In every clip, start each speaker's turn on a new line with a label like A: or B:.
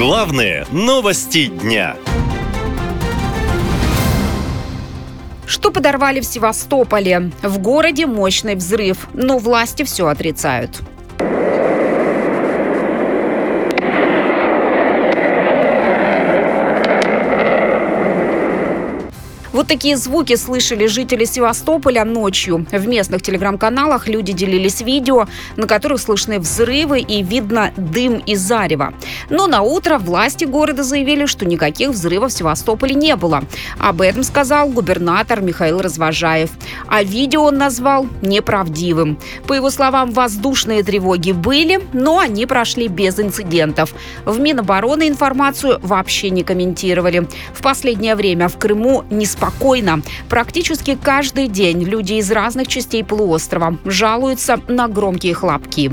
A: Главные новости дня.
B: Что подорвали в Севастополе? В городе мощный взрыв, но власти все отрицают. Такие звуки слышали жители Севастополя ночью. В местных телеграм-каналах люди делились видео, на которых слышны взрывы и видно дым и зарево. Но на утро власти города заявили, что никаких взрывов в Севастополе не было. Об этом сказал губернатор Михаил Развожаев. А видео он назвал неправдивым. По его словам, воздушные тревоги были, но они прошли без инцидентов. В Минобороны информацию вообще не комментировали. В последнее время в Крыму неспокойно спокойно. Практически каждый день люди из разных частей полуострова жалуются на громкие хлопки.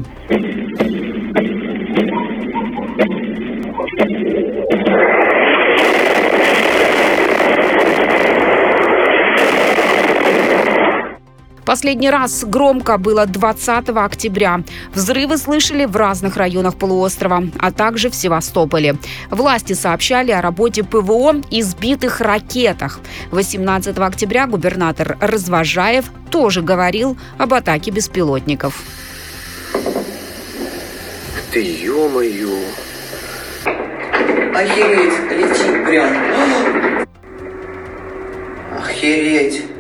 B: Последний раз громко было 20 октября. Взрывы слышали в разных районах полуострова, а также в Севастополе. Власти сообщали о работе ПВО и сбитых ракетах. 18 октября губернатор Развожаев тоже говорил об атаке беспилотников.
C: Ты ё-моё!
D: Охереть, летит прям. Охереть.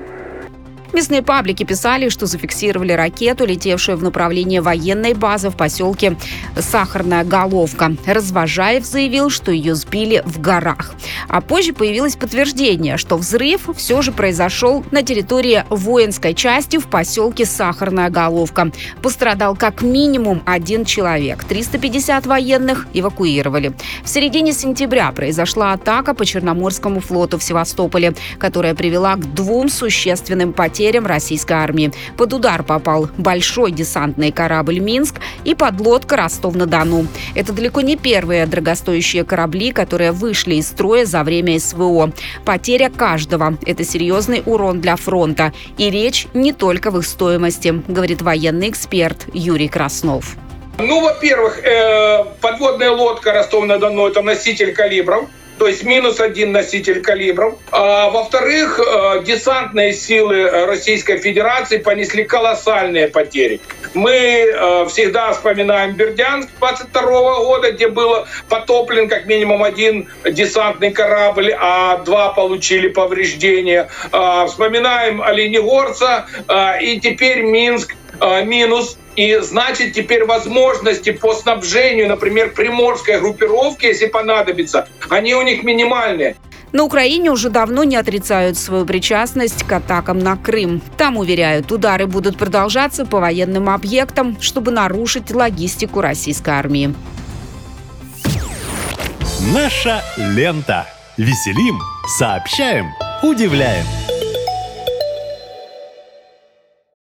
B: Местные паблики писали, что зафиксировали ракету, летевшую в направлении военной базы в поселке Сахарная Головка. Развожаев заявил, что ее сбили в горах. А позже появилось подтверждение, что взрыв все же произошел на территории воинской части в поселке Сахарная Головка. Пострадал как минимум один человек. 350 военных эвакуировали. В середине сентября произошла атака по Черноморскому флоту в Севастополе, которая привела к двум существенным потерям потерям российской армии. Под удар попал большой десантный корабль «Минск» и подлодка «Ростов-на-Дону». Это далеко не первые дорогостоящие корабли, которые вышли из строя за время СВО. Потеря каждого – это серьезный урон для фронта. И речь не только в их стоимости, говорит военный эксперт Юрий Краснов.
E: Ну, во-первых, э, подводная лодка Ростов-на-Дону – это носитель калибров то есть минус один носитель калибров. А, во-вторых, э, десантные силы Российской Федерации понесли колоссальные потери. Мы э, всегда вспоминаем Бердянск 22 года, где был потоплен как минимум один десантный корабль, а два получили повреждения. А, вспоминаем Оленегорца а, и теперь Минск минус и значит, теперь возможности по снабжению, например, приморской группировки, если понадобится, они у них минимальные.
B: На Украине уже давно не отрицают свою причастность к атакам на Крым. Там, уверяют, удары будут продолжаться по военным объектам, чтобы нарушить логистику российской армии.
A: Наша лента. Веселим, сообщаем, удивляем.